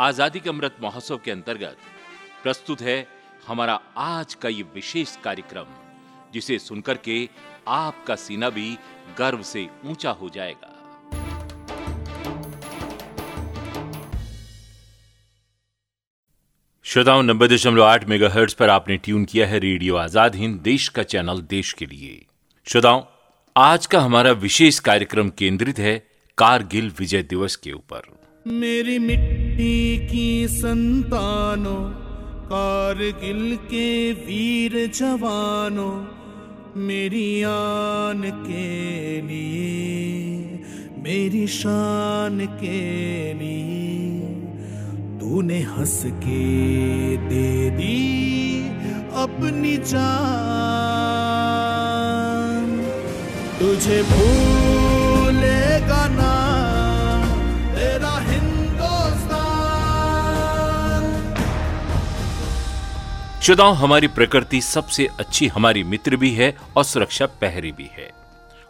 आज़ादी के अमृत महोत्सव के अंतर्गत प्रस्तुत है हमारा आज का ये विशेष कार्यक्रम, जिसे सुनकर के आपका सीना भी गर्व से ऊँचा हो जाएगा। श्रोताओं, नब्बे दशमलव आठ मेगा पर आपने ट्यून किया है रेडियो आज़ाद हिंद, देश का चैनल, देश के लिए। श्रोताओं, आज का हमारा विशेष कार्यक्रम केंद्रित है कारगिल विजय दिवस के ऊपर। मेरी मिट्टी की संतानों, कारगिल के वीर जवानों, मेरी आन के लिए, मेरी शान के लिए, तूने हंस के दे दी अपनी जान। तुझे भूलेगा ना श्रोताओं हमारी प्रकृति सबसे अच्छी हमारी मित्र भी है और सुरक्षा पहरी भी है।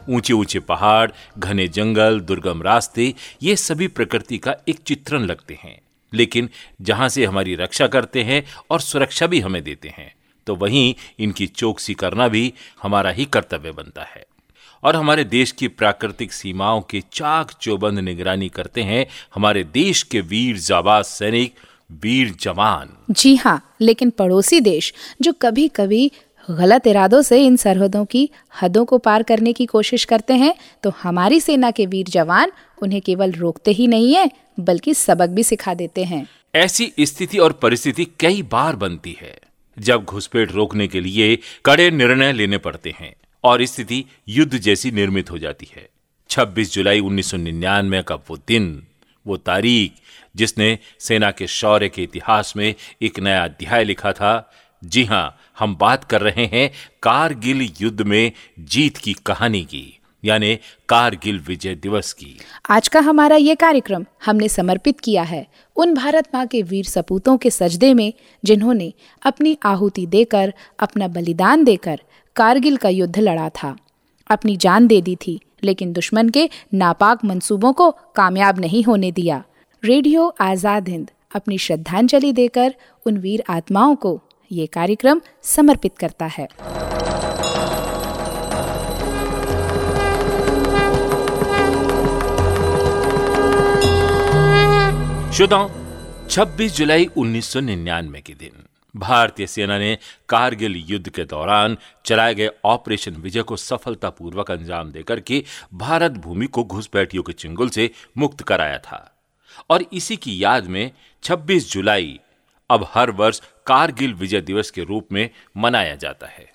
ऊँचे ऊँचे पहाड़, घने जंगल, दुर्गम रास्ते, ये सभी प्रकृति का एक चित्रण लगते हैं। लेकिन जहाँ से हमारी रक्षा करते हैं और सुरक्षा भी हमें देते हैं तो वहीं इनकी चौकसी करना भी हमारा ही कर्तव्य बनता है। और हमारे देश की प्राकृतिक सीमाओं के चाक चौबंद निगरानी करते हैं हमारे देश के वीर जाबाज सैनिक वीर जवान। जी हाँ लेकिन पड़ोसी देश जो कभी कभी गलत इरादों से इन सरहदों की हदों को पार करने की कोशिश करते हैं तो हमारी सेना के वीर जवान उन्हें केवल रोकते ही नहीं है बल्कि सबक भी सिखा देते हैं। ऐसी स्थिति और परिस्थिति कई बार बनती है जब घुसपैठ रोकने के लिए कड़े निर्णय लेने पड़ते हैं और स्थिति युद्ध जैसी निर्मित हो जाती है। 26 जुलाई 1999 का वो दिन वो तारीख जिसने सेना के शौर्य के इतिहास में एक नया अध्याय लिखा था, जी हाँ, हम बात कर रहे हैं कारगिल युद्ध में जीत की कहानी की, यानी कारगिल विजय दिवस की। आज का हमारा ये कार्यक्रम हमने समर्पित किया है उन भारत माँ के वीर सपूतों के सजदे में, जिन्होंने अपनी आहुति देकर, अपना बलिदान देकर कारगिल का युद्ध लड़ा था। अपनी जान दे दी थी, लेकिन दुश्मन के नापाक मंसूबों को कामयाब नहीं होने दिया। रेडियो आज़ाद हिंद अपनी श्रद्धांजलि देकर उन वीर आत्माओं को ये कार्यक्रम समर्पित करता है। श्रोताओं 26 जुलाई 1999 के दिन भारतीय सेना ने कारगिल युद्ध के दौरान चलाए गए ऑपरेशन विजय को सफलतापूर्वक अंजाम देकर के भारत भूमि को घुसपैठियों के चिंगुल से मुक्त कराया था। और इसी की याद में 26 जुलाई अब हर वर्ष कारगिल विजय दिवस के रूप में मनाया जाता है।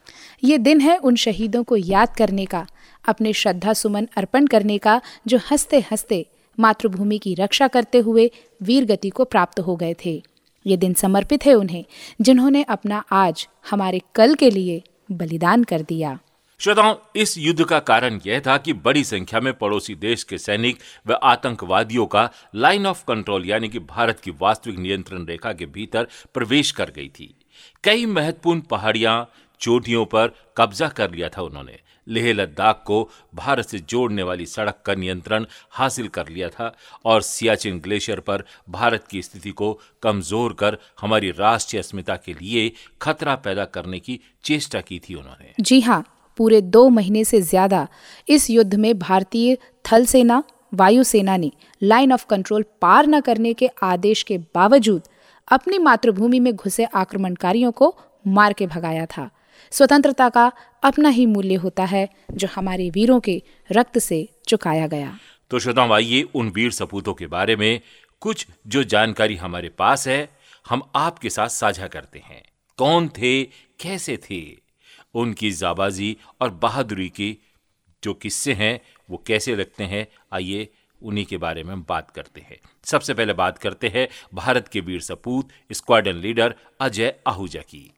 ये दिन है उन शहीदों को याद करने का, अपने श्रद्धा सुमन अर्पण करने का, जो हँसते हँसते मातृभूमि की रक्षा करते हुए वीर गति को प्राप्त हो गए थे। ये दिन समर्पित है उन्हें, जिन्होंने अपना आज हमारे कल के लिए बलिदान कर दिया। श्रोताओं, इस युद्ध का कारण यह था कि बड़ी संख्या में पड़ोसी देश के सैनिक व आतंकवादियों का लाइन ऑफ़ कंट्रोल यानी कि भारत की वास्तविक नियंत्रण रेखा के भीतर प्रवेश कर गई थी। कई महत्वपूर्ण पहाड़ियाँ, चोटियों पर कब्जा कर लिया था उन्होंने। लेह लद्दाख को भारत से जोड़ने वाली सड़क का नियंत्रण हासिल कर लिया था और सियाचिन ग्लेशियर पर भारत की स्थिति को कमज़ोर कर हमारी राष्ट्रीय अस्मिता के लिए खतरा पैदा करने की चेष्टा की थी उन्होंने। जी हाँ पूरे दो महीने से ज़्यादा इस युद्ध में भारतीय थल सेना वायुसेना ने लाइन ऑफ़ कंट्रोल पार न करने के आदेश के बावजूद अपनी मातृभूमि में घुसे आक्रमणकारियों को मार के भगाया था। स्वतंत्रता का अपना ही मूल्य होता है, जो हमारे वीरों के रक्त से चुकाया गया। तो श्रोताओं, आइए उन वीर सपूतों के बारे में कुछ जो जानकारी हमारे पास है, हम आपके साथ साझा करते हैं। कौन थे, कैसे थे? उनकी जाबाजी और बहादुरी की जो किस्से हैं, वो कैसे लगते हैं, आइए उन्हीं के बारे में हम बात करते हैं। सबसे पहले बात करते हैं भारत के वीर सपूत, स्क्वाडन लीडर अजय आहूजा की।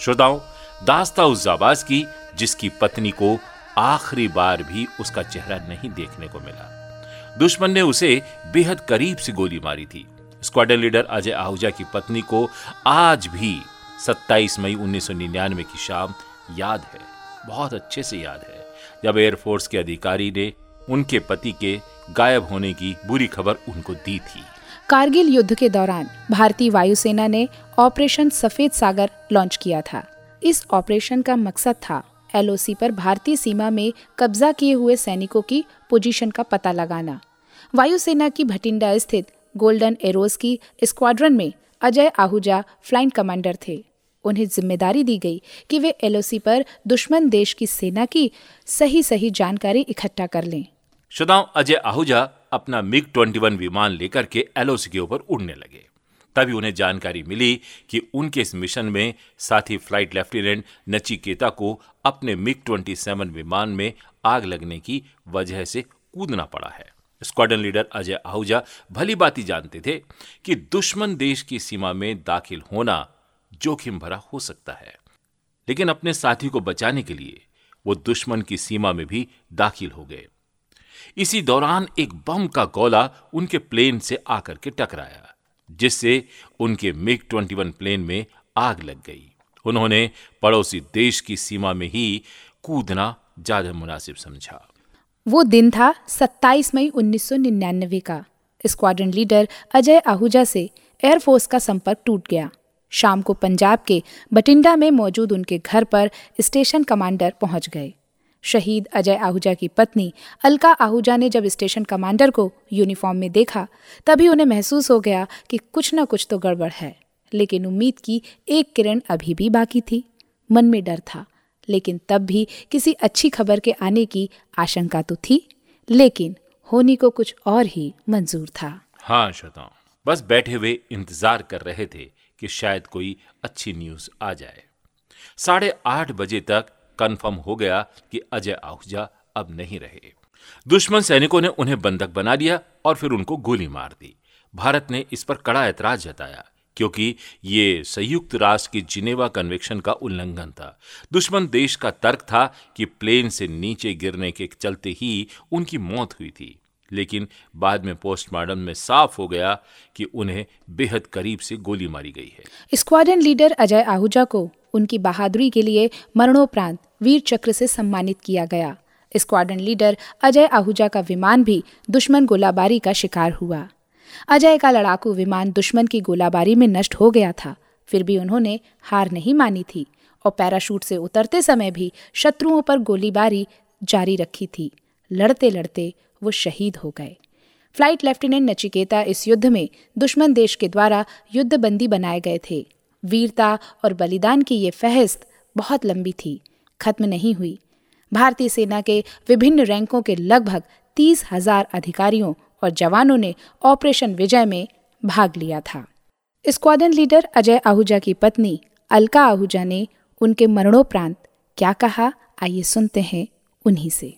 श्रोताओं, दास्ता उस जाबाज की जिसकी पत्नी को आखिरी बार भी उसका चेहरा नहीं देखने को मिला। दुश्मन ने उसे बेहद करीब से गोली मारी थी। स्क्वाडन लीडर अजय आहूजा की पत्नी को आज भी 27 मई 1999 की शाम याद है। बहुत अच्छे से याद है। जब एयरफोर्स के अधिकारी ने उनके पति के गायब होने की बुरी खबर उनको दी थी। कारगिल युद्ध के दौरान भारतीय वायुसेना ने ऑपरेशन सफ़ेद सागर लॉन्च किया था। इस ऑपरेशन का मकसद था एलओसी पर भारतीय सीमा में कब्जा किए हुए सैनिकों की पोजीशन का पता लगाना। वायुसेना की भटिंडा स्थित गोल्डन एरोज की स्क्वाड्रन में अजय आहूजा फ्लाइंट कमांडर थे। उन्हें ज़िम्मेदारी दी गई कि वे एलओसी पर दुश्मन देश की सेना की सही सही जानकारी इकट्ठा कर लें। श्रोताओं अजय आहूजा अपना मिग 21 विमान लेकर के एलओसी के ऊपर उड़ने लगे। तभी उन्हें जानकारी मिली कि उनके इस मिशन में साथी फ़्लाइट लेफ्टिनेंट नचिकेता को अपने मिग 27 विमान में आग लगने की वजह से कूदना पड़ा है। स्क्वाडन लीडर अजय आहूजा भली बात ही जानते थे कि दुश्मन देश की सीमा में दाखिल होना जोखिम भरा हो सकता है। लेकिन अपने साथी को बचाने के लिए वो दुश्मन की सीमा में भी दाखिल हो गए। इसी दौरान एक बम का गोला उनके प्लेन से आकर के टकराया, जिससे उनके मिग 21 प्लेन में आग लग गई। उन्होंने पड़ोसी देश की सीमा में ही कूदना ज़्यादा मुनासिब समझा। वो दिन था 27 मई 1999 का। स्क्वाड्रन लीडर अजय आहूजा से एयरफोर्स का संपर्क टूट गया। शाम को पंजाब के बटिंडा में मौजूद उनके घर पर स्टेशन कमांडर पहुँच गए। शहीद अजय आहूजा की पत्नी अलका आहूजा ने जब स्टेशन कमांडर को यूनिफॉर्म में देखा, तभी उन्हें महसूस हो गया कि कुछ न कुछ तो गड़बड़ है, लेकिन उम्मीद की एक किरण अभी भी बाकी थी। मन में डर था लेकिन तब भी किसी अच्छी खबर के आने की आशंका तो थी, लेकिन होनी को कुछ और ही मंजूर था। हाँ श्रोताओं, बस बैठे हुए इंतज़ार कर रहे थे कि शायद कोई अच्छी न्यूज़ आ जाए। साढ़े आठ बजे तक कंफर्म हो गया कि अजय आहूजा अब नहीं रहे। दुश्मन सैनिकों ने उन्हें बंधक बना लिया और फिर उनको गोली मार दी। भारत ने इस पर कड़ा ऐतराज जताया क्योंकि ये संयुक्त राष्ट्र की जिनेवा कन्वेक्शन का उल्लंघन था। दुश्मन देश का तर्क था कि प्लेन से नीचे गिरने के चलते ही उनकी मौत हुई थी। लेकिन बाद में पोस्टमार्टम में साफ़ हो गया कि उन्हें बेहद करीब से गोली मारी गई है। स्क्वाड्रन लीडर अजय आहूजा को उनकी बहादुरी के लिए मरणोपरांत वीर चक्र से सम्मानित किया गया। स्क्वाडन लीडर अजय आहूजा का विमान भी दुश्मन गोलाबारी का शिकार हुआ। अजय का लड़ाकू विमान दुश्मन की गोलाबारी में नष्ट हो गया था। फिर भी उन्होंने हार नहीं मानी थी और पैराशूट से उतरते समय भी शत्रुओं पर गोलीबारी जारी रखी थी। लड़ते लड़ते वो शहीद हो गए। फ़्लाइट लेफ्टिनेंट नचिकेता इस युद्ध में दुश्मन देश के द्वारा युद्धबंदी बनाए गए थे। वीरता और बलिदान की ये फहरिस्त बहुत लंबी थी। खत्म नहीं हुई। भारतीय सेना के विभिन्न रैंकों के लगभग तीस हज़ार अधिकारियों और जवानों ने ऑपरेशन विजय में भाग लिया था। स्क्वाडन लीडर अजय आहूजा की पत्नी अलका आहूजा ने उनके मरणोपरांत क्या कहा? आइए सुनते हैं उन्हीं से।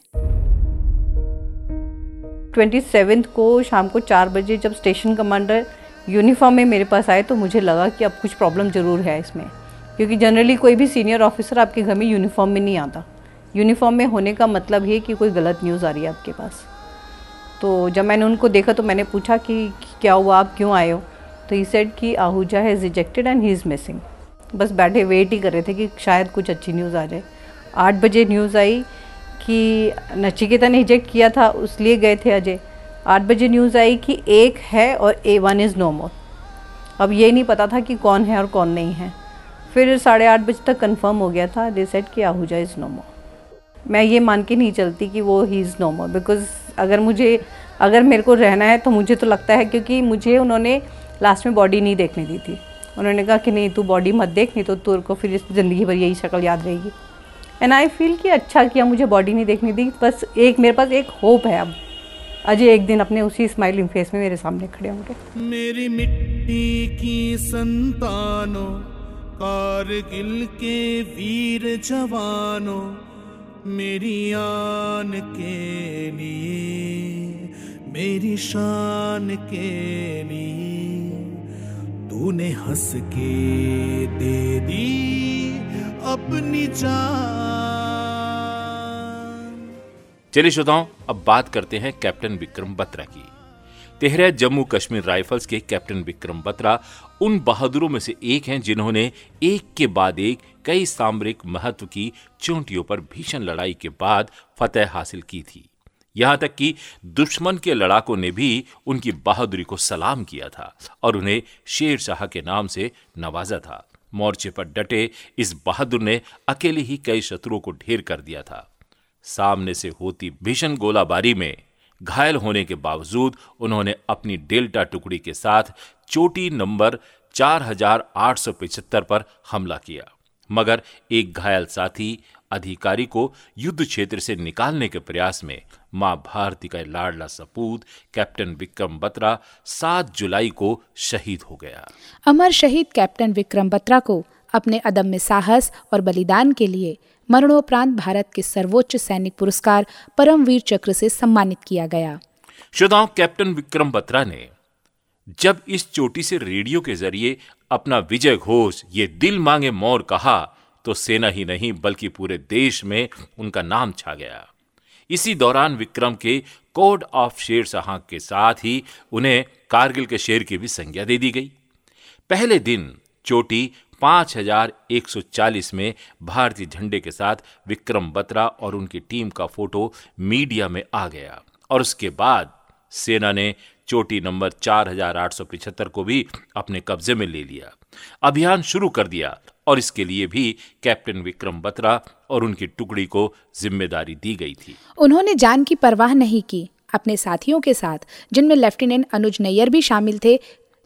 ट्वेंटी सेवेंथ को शाम को चार बजे जब स्टेशन कमांडर यूनिफॉर्म में मेरे पास आए तो मुझे लगा कि अब कुछ प्रॉब्लम ज़रूर है इसमें, क्योंकि जनरली कोई भी सीनियर ऑफिसर आपके घर में यूनिफॉर्म में नहीं आता। यूनिफॉर्म में होने का मतलब ये कि कोई गलत न्यूज़ आ रही है आपके पास। तो जब मैंने उनको देखा तो मैंने पूछा कि क्या हुआ, आप क्यों आए हो? तो ही सेड कि Ahuja has rejected and he is missing बस बैठे वेट ही कर रहे थे कि शायद कुछ अच्छी न्यूज़ आ जाए। आठ बजे न्यूज़ आई कि नचिकेता ने रिजेक्ट किया था उसलिए गए थे अजय। आठ बजे न्यूज़ आई कि एक है और a one is no more अब ये नहीं पता था कि कौन है और कौन नहीं है। फिर साढ़े आठ बजे तक कंफर्म हो गया था। दे सेट कि आहूजा इज़ नो मोर मैं ये मान के नहीं चलती कि वो he is no more because अगर मुझे, अगर मेरे को रहना है तो मुझे तो लगता है क्योंकि मुझे उन्होंने लास्ट में बॉडी नहीं देखने दी थी। उन्होंने कहा कि नहीं, तू बॉडी मत देख, नहीं तो तुर को फिर ज़िंदगी भर यही शक्ल याद रहेगी। एंड आई फील कि अच्छा किया मुझे बॉडी नहीं देखने दी, बस एक, मेरे पास एक होप है अब। अजय एक दिन अपने उसी स्माइलिंग फेस में मेरे सामने खड़े होंगे मेरी मिट्टी की संतानों, कारगिल के वीर जवानों मेरी आन के लिए, मेरी शान के लिए, तूने हंस के दे दी अपनी जान। चलिए श्रोताओं, अब बात करते हैं कैप्टन विक्रम बत्रा की। तेहरा जम्मू कश्मीर राइफल्स के कैप्टन विक्रम बत्रा उन बहादुरों में से एक हैं जिन्होंने एक के बाद एक कई सामरिक महत्व की चोटियों पर भीषण लड़ाई के बाद फतेह हासिल की थी। यहाँ तक कि दुश्मन के लड़ाकों ने भी उनकी बहादुरी को सलाम किया था और उन्हें शेर शाह के नाम से नवाजा था। मोर्चे पर डटे इस बहादुर ने अकेले ही कई शत्रुओं को ढेर कर दिया था। सामने से होती भीषण गोलाबारी में घायल होने के बावजूद उन्होंने अपनी डेल्टा टुकड़ी के साथ चोटी नंबर 4875 पर हमला किया। मगर एक घायल साथी अधिकारी को युद्ध क्षेत्र से निकालने के प्रयास में माँ भारती का लाडला सपूत, कैप्टन विक्रम बत्रा 7 जुलाई को शहीद हो गया। अमर शहीद कैप्टन विक्रम बत्रा को अपने अदम्य साहस और बलिदान के लिए मरणोपरांत भारत के सर्वोच्च सैनिक पुरस्कार परमवीर चक्र से सम्मानित किया गया। श्रोताओं, कैप्टन विक्रम बत्रा ने, जब इस चोटी से रेडियो के ज़रिए अपना विजय घोष, ये दिल मांगे मोर कहा तो सेना ही नहीं, बल्कि पूरे देश में उनका नाम छा गया। इसी दौरान विक्रम के कोड ऑफ़ शेर शाह के साथ ही उन्हें कारगिल के शेर की भी संज्ञा दे दी गई। पहले दिन चोटी 5140 में भारतीय झंडे के साथ विक्रम बत्रा और उनकी टीम का फ़ोटो मीडिया में आ गया। और उसके बाद सेना ने चोटी नंबर 4875 को भी अपने कब्जे में ले लिया। अभियान शुरू कर दिया और इसके लिए भी कैप्टन विक्रम बत्रा और उनकी टुकड़ी को ज़िम्मेदारी दी गई थी। उन्होंने जान की परवाह नहीं की। अपने साथियों के साथ, जिनमें लेफ्टिनेंट अनुज नैयर भी शामिल थे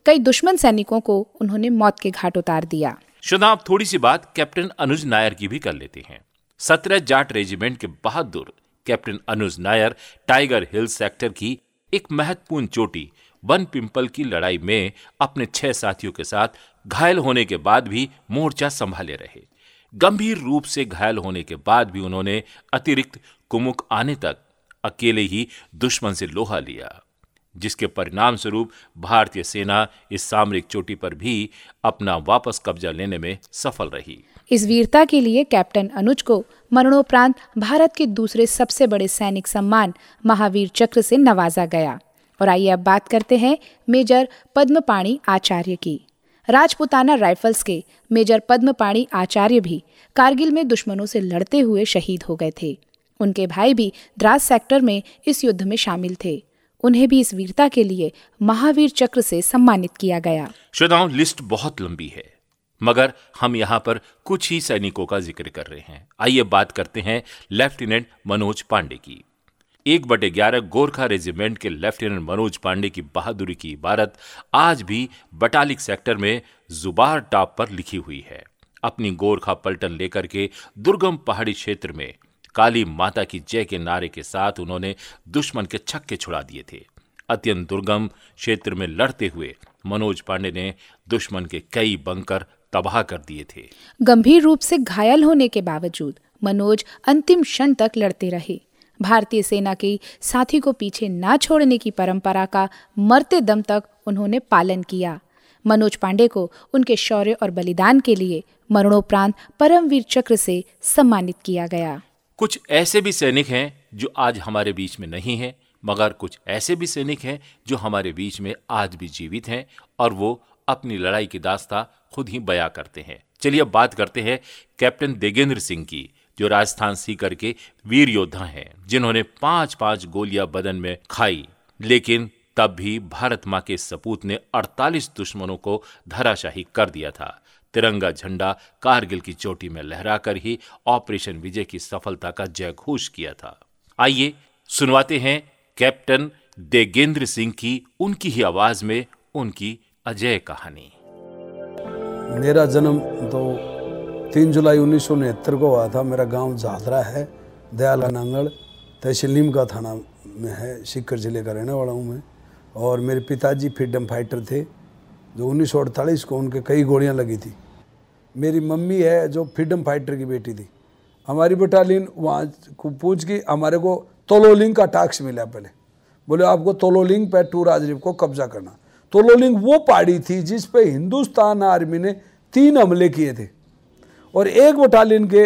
कई दुश्मन सैनिकों को उन्होंने मौत के घाट उतार दिया। शुदा थोड़ी सी बात कैप्टन अनुज नायर की भी कर लेते हैं। सत्रह जाट रेजिमेंट के बहादुर captain Anuj Nayyar Tiger Hill sector की एक महत्वपूर्ण चोटी वन पिंपल की लड़ाई में अपने छह साथियों के साथ घायल होने के बाद भी मोर्चा संभाले रहे। गंभीर रूप से घायल होने के बाद भी उन्होंने अतिरिक्त कुमुक आने तक अकेले ही दुश्मन से लोहा लिया। जिसके परिणाम स्वरूप भारतीय सेना इस सामरिक चोटी पर भी अपना वापस कब्जा लेने में सफल रही। इस वीरता के लिए कैप्टन अनुज को मरणोपरांत भारत के दूसरे सबसे बड़े सैनिक सम्मान महावीर चक्र से नवाजा गया। और आइए अब बात करते हैं मेजर पद्मपाणी आचार्य की। राजपुताना राइफल्स के मेजर पद्मपाणी आचार्य भी कारगिल में दुश्मनों से लड़ते हुए शहीद हो गए थे। उनके भाई भी द्रास सेक्टर में इस युद्ध में शामिल थे। उन्हें भी इस वीरता के लिए महावीर चक्र से सम्मानित किया गया। श्रोताओं, लिस्ट बहुत लंबी है, मगर हम यहाँ पर कुछ ही सैनिकों का ज़िक्र कर रहे हैं। आइए बात करते हैं लेफ्टिनेंट मनोज पांडे की। एक बटे ग्यारह गोरखा रेजिमेंट के लेफ्टिनेंट मनोज पांडे की बहादुरी की इबारत आज भी बटालिक सेक्टर में जुबार टॉप पर लिखी हुई है। अपनी गोरखा पलटन लेकर के दुर्गम पहाड़ी क्षेत्र में काली माता की जय के नारे के साथ उन्होंने दुश्मन के छक्के छुड़ा दिए थे। अत्यंत दुर्गम क्षेत्र में लड़ते हुए मनोज पांडे ने दुश्मन के कई बंकर तबाह कर दिए थे। गंभीर रूप से घायल होने के बावजूद मनोज अंतिम क्षण तक लड़ते रहे। भारतीय सेना के साथी को पीछे ना छोड़ने की परंपरा का मरते दम तक उन्होंने पालन किया। मनोज पांडे को उनके शौर्य और बलिदान के लिए मरणोपरांत परमवीर चक्र से सम्मानित किया गया। कुछ ऐसे भी सैनिक हैं जो आज हमारे बीच में नहीं हैं, मगर कुछ ऐसे भी सैनिक हैं जो हमारे बीच में आज भी जीवित हैं और वो अपनी लड़ाई की दास्ता खुद ही बया करते हैं। चलिए अब बात करते हैं कैप्टन देगेंद्र सिंह की, जो राजस्थान सीकर के वीर योद्धा हैं, जिन्होंने पाँच पाँच गोलियाँ बदन में खाई, लेकिन तब भी भारत माँ के सपूत ने 48 दुश्मनों को धराशाही कर दिया था। तिरंगा झंडा कारगिल की चोटी में लहराकर ही ऑपरेशन विजय की सफलता का जय घोष किया था। आइए सुनवाते हैं कैप्टन देगेंद्र सिंह की उनकी ही आवाज़ में उनकी अजय कहानी। मेरा जन्म तो तीन जुलाई उन्नीस सौ उनहत्तर को हुआ था। मेरा गाँव झादरा है दयाला नांगड़ तहसील नीमका थाना में है सीकर ज़िले का रहने वाला हूँ मैं। और मेरे पिताजी फ्रीडम फाइटर थे। जो उन्नीस सौ अड़तालीस को उनके कई गोलियाँ लगी थी। मेरी मम्मी है जो फ्रीडम फाइटर की बेटी थी। हमारी बटालियन वहाँ को पूछ के हमारे को तोलोलिंग का टास्क मिला पहले। बोले, आपको तोलोलिंग पे टू राजरीव को कब्जा करना। तोलोलिंग वो पहाड़ी थी जिस पे हिंदुस्तान आर्मी ने तीन हमले किए थे। और एक बटालियन के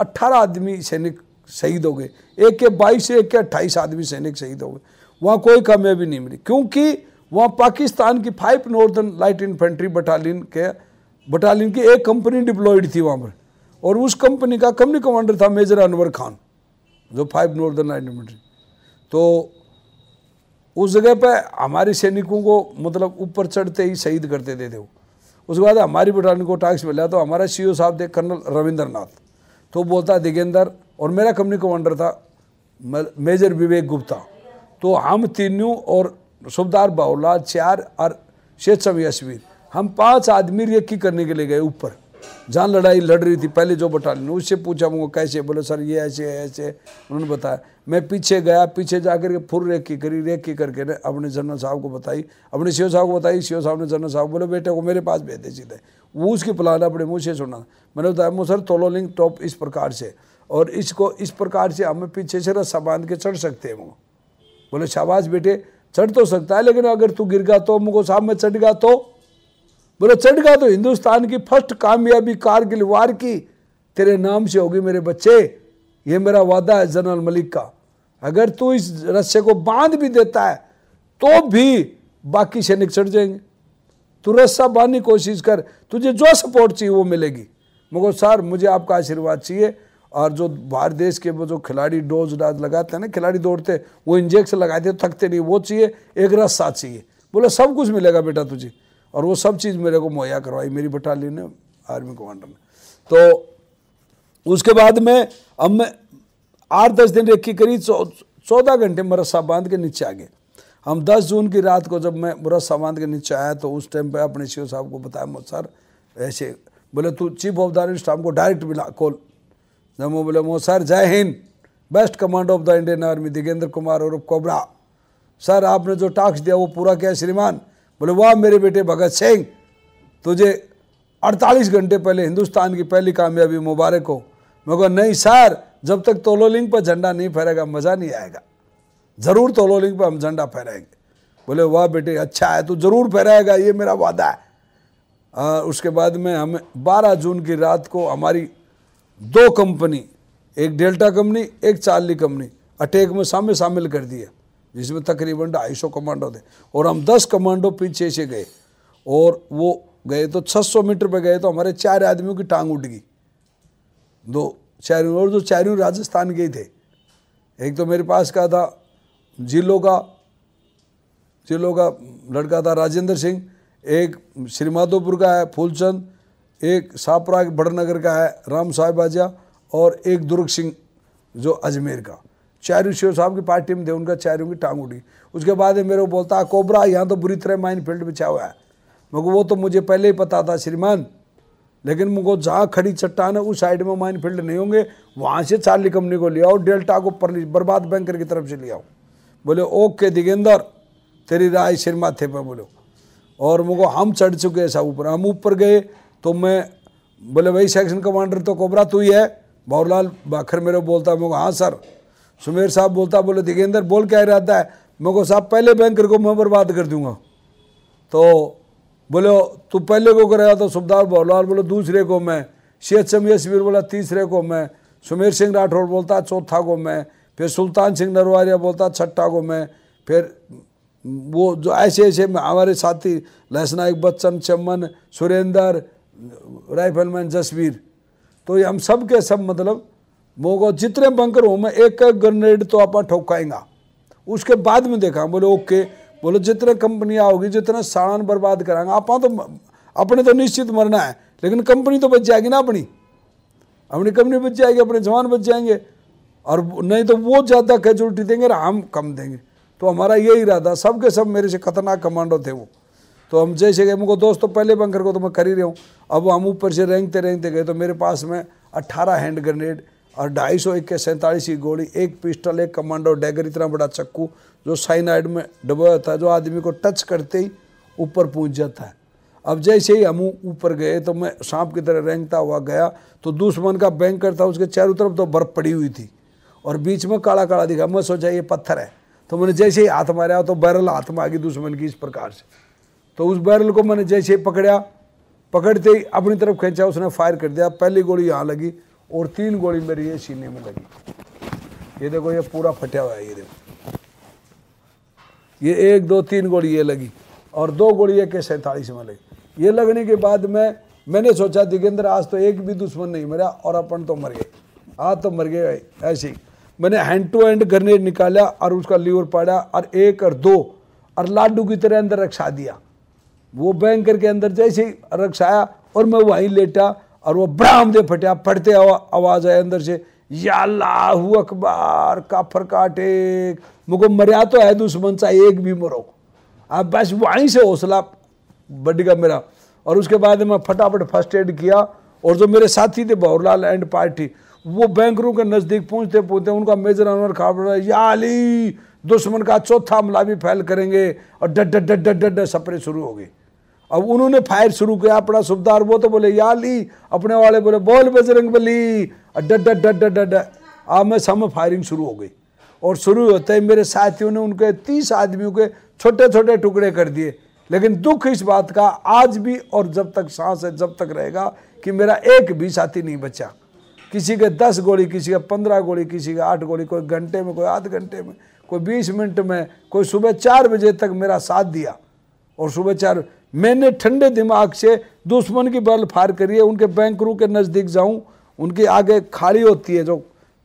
18 आदमी सैनिक शहीद हो गए। एक के 22 एक के 28 आदमी सैनिक शहीद हो गए। वहाँ कोई कामयाबी नहीं मिली। क्योंकि वहाँ पाकिस्तान की five Northern Light Infantry battalion के बटालियन की एक कंपनी डिप्लॉयड थी वहाँ पर। और उस कंपनी का कंपनी कमांडर था मेजर अनवर खान जो फाइव नॉर्दर्न लाइट इन्फेंट्री तो उस जगह पे हमारे सैनिकों को मतलब ऊपर चढ़ते ही शहीद करते देते वो उसके बाद हमारी बटालियन को टास्क मिला तो हमारा सी साहब थे कर्नल रविंद्रनाथ। तो बोलता, दिगेंदर, और मेरा कंपनी कमांडर था मेजर विवेक गुप्ता तो हम तीनों और सुबदार बाउला चार और शेख यशवीर हम पाँच आदमी रेकी करने के लिए गए ऊपर। जहाँ लड़ाई लड़ रही थी, पहले जो बटालियन, उससे पूछा मुझको, कैसे? बोले, सर, ये ऐसे है ऐसे। उन्होंने बताया, मैं पीछे गया, पीछे जाकर के फुर रेकी करी, रेकी करके ने, अपने जनरल साहब को बताई, अपने सीओ साहब को बताई, सीओ साहब ने जनरल साहब बोले, बेटे को मेरे पास भेज सीधे। वो उसकी प्लान अपने मुँह से सुना। मैंने बताया मुँह सर, तोलोलिंग टॉप इस प्रकार से, और इसको इस प्रकार से हमें पीछे से रस्सा बाँध के चढ़ सकते हैं वो। बोले, शाबाश बेटे चढ़ तो सकता है, लेकिन अगर तू गिर गया तो मुगो साहब में चढ़ गया तो? बोले, चढ़ गया तो हिंदुस्तान की फ़र्स्ट कामयाबी कारगिल वार की। तेरे नाम से होगी मेरे बच्चे। ये मेरा वादा है जनरल मलिक का। अगर तू इस रस्से को बाँध भी देता है तो भी बाकी सैनिक चढ़ जाएँगे। तू रस्सा बांधने कोशिश कर। तुझे जो सपोर्ट चाहिए वो मिलेगी। मगर सर, मुझे आपका आशीर्वाद चाहिए। और जो बाहर देश के वो जो खिलाड़ी डोज डाज लगाते हैं ना, खिलाड़ी दौड़ते, वो इंजेक्शन लगाते थकते नहीं, वो चाहिए, एक रस्सा चाहिए। बोले, सब कुछ मिलेगा बेटा तुझे। और वो सब चीज़ मेरे को मुहैया करवाई, मेरी बटालियन ने आर्मी कमांडर ने। तो उसके बाद में, अब मैं आठ दस दिन रेखी करी चौदह घंटे में रस्सा बाँध के नीचे आ गए। हम दस जून की रात को जब मैं रस्सा बाँध के नीचे आया तो उस टाइम पे अपने शिव साहब को बताया सर ऐसे, बोले, तू chief of the army staff को डायरेक्ट मिला कॉल बोले मो sir Jai Hind. Best commander of the Indian Army Digendra Kumar और कोबरा। सर आपने जो टास्क दिया वो पूरा किया श्रीमान? बोले वाह मेरे बेटे भगत सिंह तुझे 48 घंटे पहले हिंदुस्तान की पहली कामयाबी मुबारक हो। मैं कहा नहीं सर जब तक तोलोलिंग पर झंडा नहीं फहरेगा मज़ा नहीं आएगा। ज़रूर तोलोलिंग पर हम झंडा फहराएँगे। बोले वाह बेटे अच्छा है तो ज़रूर फहराएगा ये मेरा वादा है। आ, उसके बाद में हमें 12 जून की रात को हमारी दो कंपनी, एक डेल्टा कंपनी, एक चार्ली कंपनी, अटैक में सामने शामिल कर दिया। जिसमें तकरीबन ढाई सौ कमांडो थे। और हम दस कमांडो पीछे से गए। और वो गए तो 600 मीटर पर गए तो हमारे चार आदमियों की टांग उठ गई। दो चारों और जो चारों राजस्थान के ही थे। एक तो मेरे पास का था जिलों का जिलों का लड़का था राजेंद्र सिंह। एक श्रीमाधोपुर का है फूलचंद। एक सापरा बड़नगर का है, राम साहेब आजा और एक दुर्ग सिंह, जो अजमेर का। चारों शिव साहब की पार्टी में थे, उनका चारों की टांग उठी। उसके बाद मेरे को बोलता है कोबरा, यहाँ तो बुरी तरह माइन फ़ील्ड बिछा हुआ है। मगर वो तो मुझे पहले ही पता था, श्रीमान। लेकिन मुझको जहाँ खड़ी चट्टान है, उस साइड में माइन फ़ील्ड नहीं होंगे, वहाँ से चार्ली कंपनी को ले आओ, डेल्टा को पर बर्बाद बैंकर की तरफ़ से ले आओ। बोले, ओके दिगेंदर, तेरी राय सिर माथे पर। बोलो, और मुझको हम चढ़ चुके ऐसा ऊपर। हम ऊपर गए तो मैं बोले, भाई सेक्शन कमांडर तो कोबरा तू ही है। बाबूलाल बाखर मेरे बोलता है हाँ सर सुमेर साहब बोलता, बोले, दिगेंद्र, बोल क्या रहता है? मैं को साहब पहले बैंकर को मैं बर्बाद कर दूँगा। तो बोलो, तू पहले को करेगा तो सुबदार बोलाल बोलो, दूसरे को मैं। शेख समी यशवीर बोला, तीसरे को मैं। सुमेर सिंह राठौर बोलता, चौथा को मैं। फिर सुल्तान सिंह नरवारिया बोलता, छठा को मैं। फिर वो जो ऐसे ऐसे हमारे साथी, लहसनायक बच्चन चमन सुरेंद्र राइफलमैन जसवीर। तो ये हम सब के सब मतलब मोगो जितने बंकर हो, मैं एक एक ग्रेनेड तो आप ठोकाएँगा। उसके बाद में देखा, बोले, ओके। बोले, जितने कंपनियाँ होगी जितने सामान बर्बाद कराएँगे, आप तो अपने तो निश्चित मरना है, लेकिन कंपनी तो बच जाएगी ना अपनी। अपनी कंपनी बच जाएगी, अपने जवान बच जाएँगे, और नहीं तो वो ज़्यादा कैजुअलिटी देंगे और हम कम देंगे। तो हमारा यही इरादा सब के सब मेरे से खतरनाक कमांडो थे वो। तो हम जैसे गए मुझको दोस्तों पहले बंकर को तो मैं कर ही रहा हूँ। अब हम ऊपर से रेंगते रेंगते गए तो मेरे पास में अट्ठारह हैंड ग्रेनेड और ढाई सौ इक्के सैंतालीस की गोली, एक पिस्टल, एक कमांडो, डैगर इतना बड़ा चक्कू जो साइनाइड में डबा है, जो आदमी को टच करते ही ऊपर पहुँच जाता है। अब जैसे ही हम ऊपर गए तो मैं सांप की तरह रेंगता हुआ गया तो दुश्मन का बैंकर था उसके चारों तरफ़ तो बर्फ़ पड़ी हुई थी और बीच में काला काला दिखा। मैं सोचा, ये पत्थर है। तो मैंने जैसे ही हाथ मारा तो बैरल हाथ में गई दुश्मन की इस प्रकार से। तो उस बैरल को मैंने जैसे पकड़ा, पकड़ते ही अपनी तरफ़ खींचा, उसने फायर कर दिया। पहली गोली यहाँ लगी और तीन गोली मेरी ये सीने में लगी। ये देखो, ये पूरा फटा हुआ है, ये देखो। ये एक, दो, तीन गोली ये लगी और दो गोली एक सैंतालीस में लगी। ये लगने के बाद में, मैंने सोचा दिगेंद्र आज तो एक भी दुश्मन नहीं मरा और अपन तो मर गए। आज तो मर गए ऐसे मैंने हैंड टू हैंड ग्रनेड निकाला और उसका लीवर पाड़ा और एक और दो और लाडू की तरह अंदर रखा दिया। वो बैंकर के अंदर जैसे ही रक्स रक्षाया और मैं वहीं लेटा और वो ब्राम दे फटा फटते आवाज़ आए अंदर से, या अल्लाह अकबर, काफर काटे। मुझको मरिया तो है दुश्मन सा, एक भी मरो। आप बस वहीं से हौसला बढ़ गया मेरा। और उसके बाद मैं फटाफट फ़र्स्ट एड किया और जो मेरे साथी थे बहुरलाल एंड पार्टी, वो बैंकरों के नज़दीक पहुँचते पहुँचते उनका मेजर अनवर खा या अली, दुश्मन का चौथा हमला भी फैल करेंगे। और डड डड डड डड डड सपरे शुरू हो गए। अब उन्होंने फायर शुरू किया, अपना सुबदार, वो तो बोले, या ली अपने वाले बोले, बोल बजरंग बली। डड डड डड डड अब मैं समय फायरिंग शुरू हो गई। और शुरू होते ही मेरे साथियों ने उनके तीस आदमियों के छोटे छोटे टुकड़े कर दिए। लेकिन दुख इस बात का, आज भी और जब तक सांस है, जब तक रहेगा कि मेरा एक भी साथी नहीं बचा। किसी के दस गोली, किसी का पंद्रह गोली, किसी का आठ गोली, कोई घंटे में, कोई आध घंटे में, कोई बीस मिनट में, कोई सुबह चार बजे तक मेरा साथ दिया। और सुबह चार मैंने ठंडे दिमाग से दुश्मन की बल फार करिए उनके बैंकरों के नज़दीक जाऊँ, उनके आगे खाली होती है, जो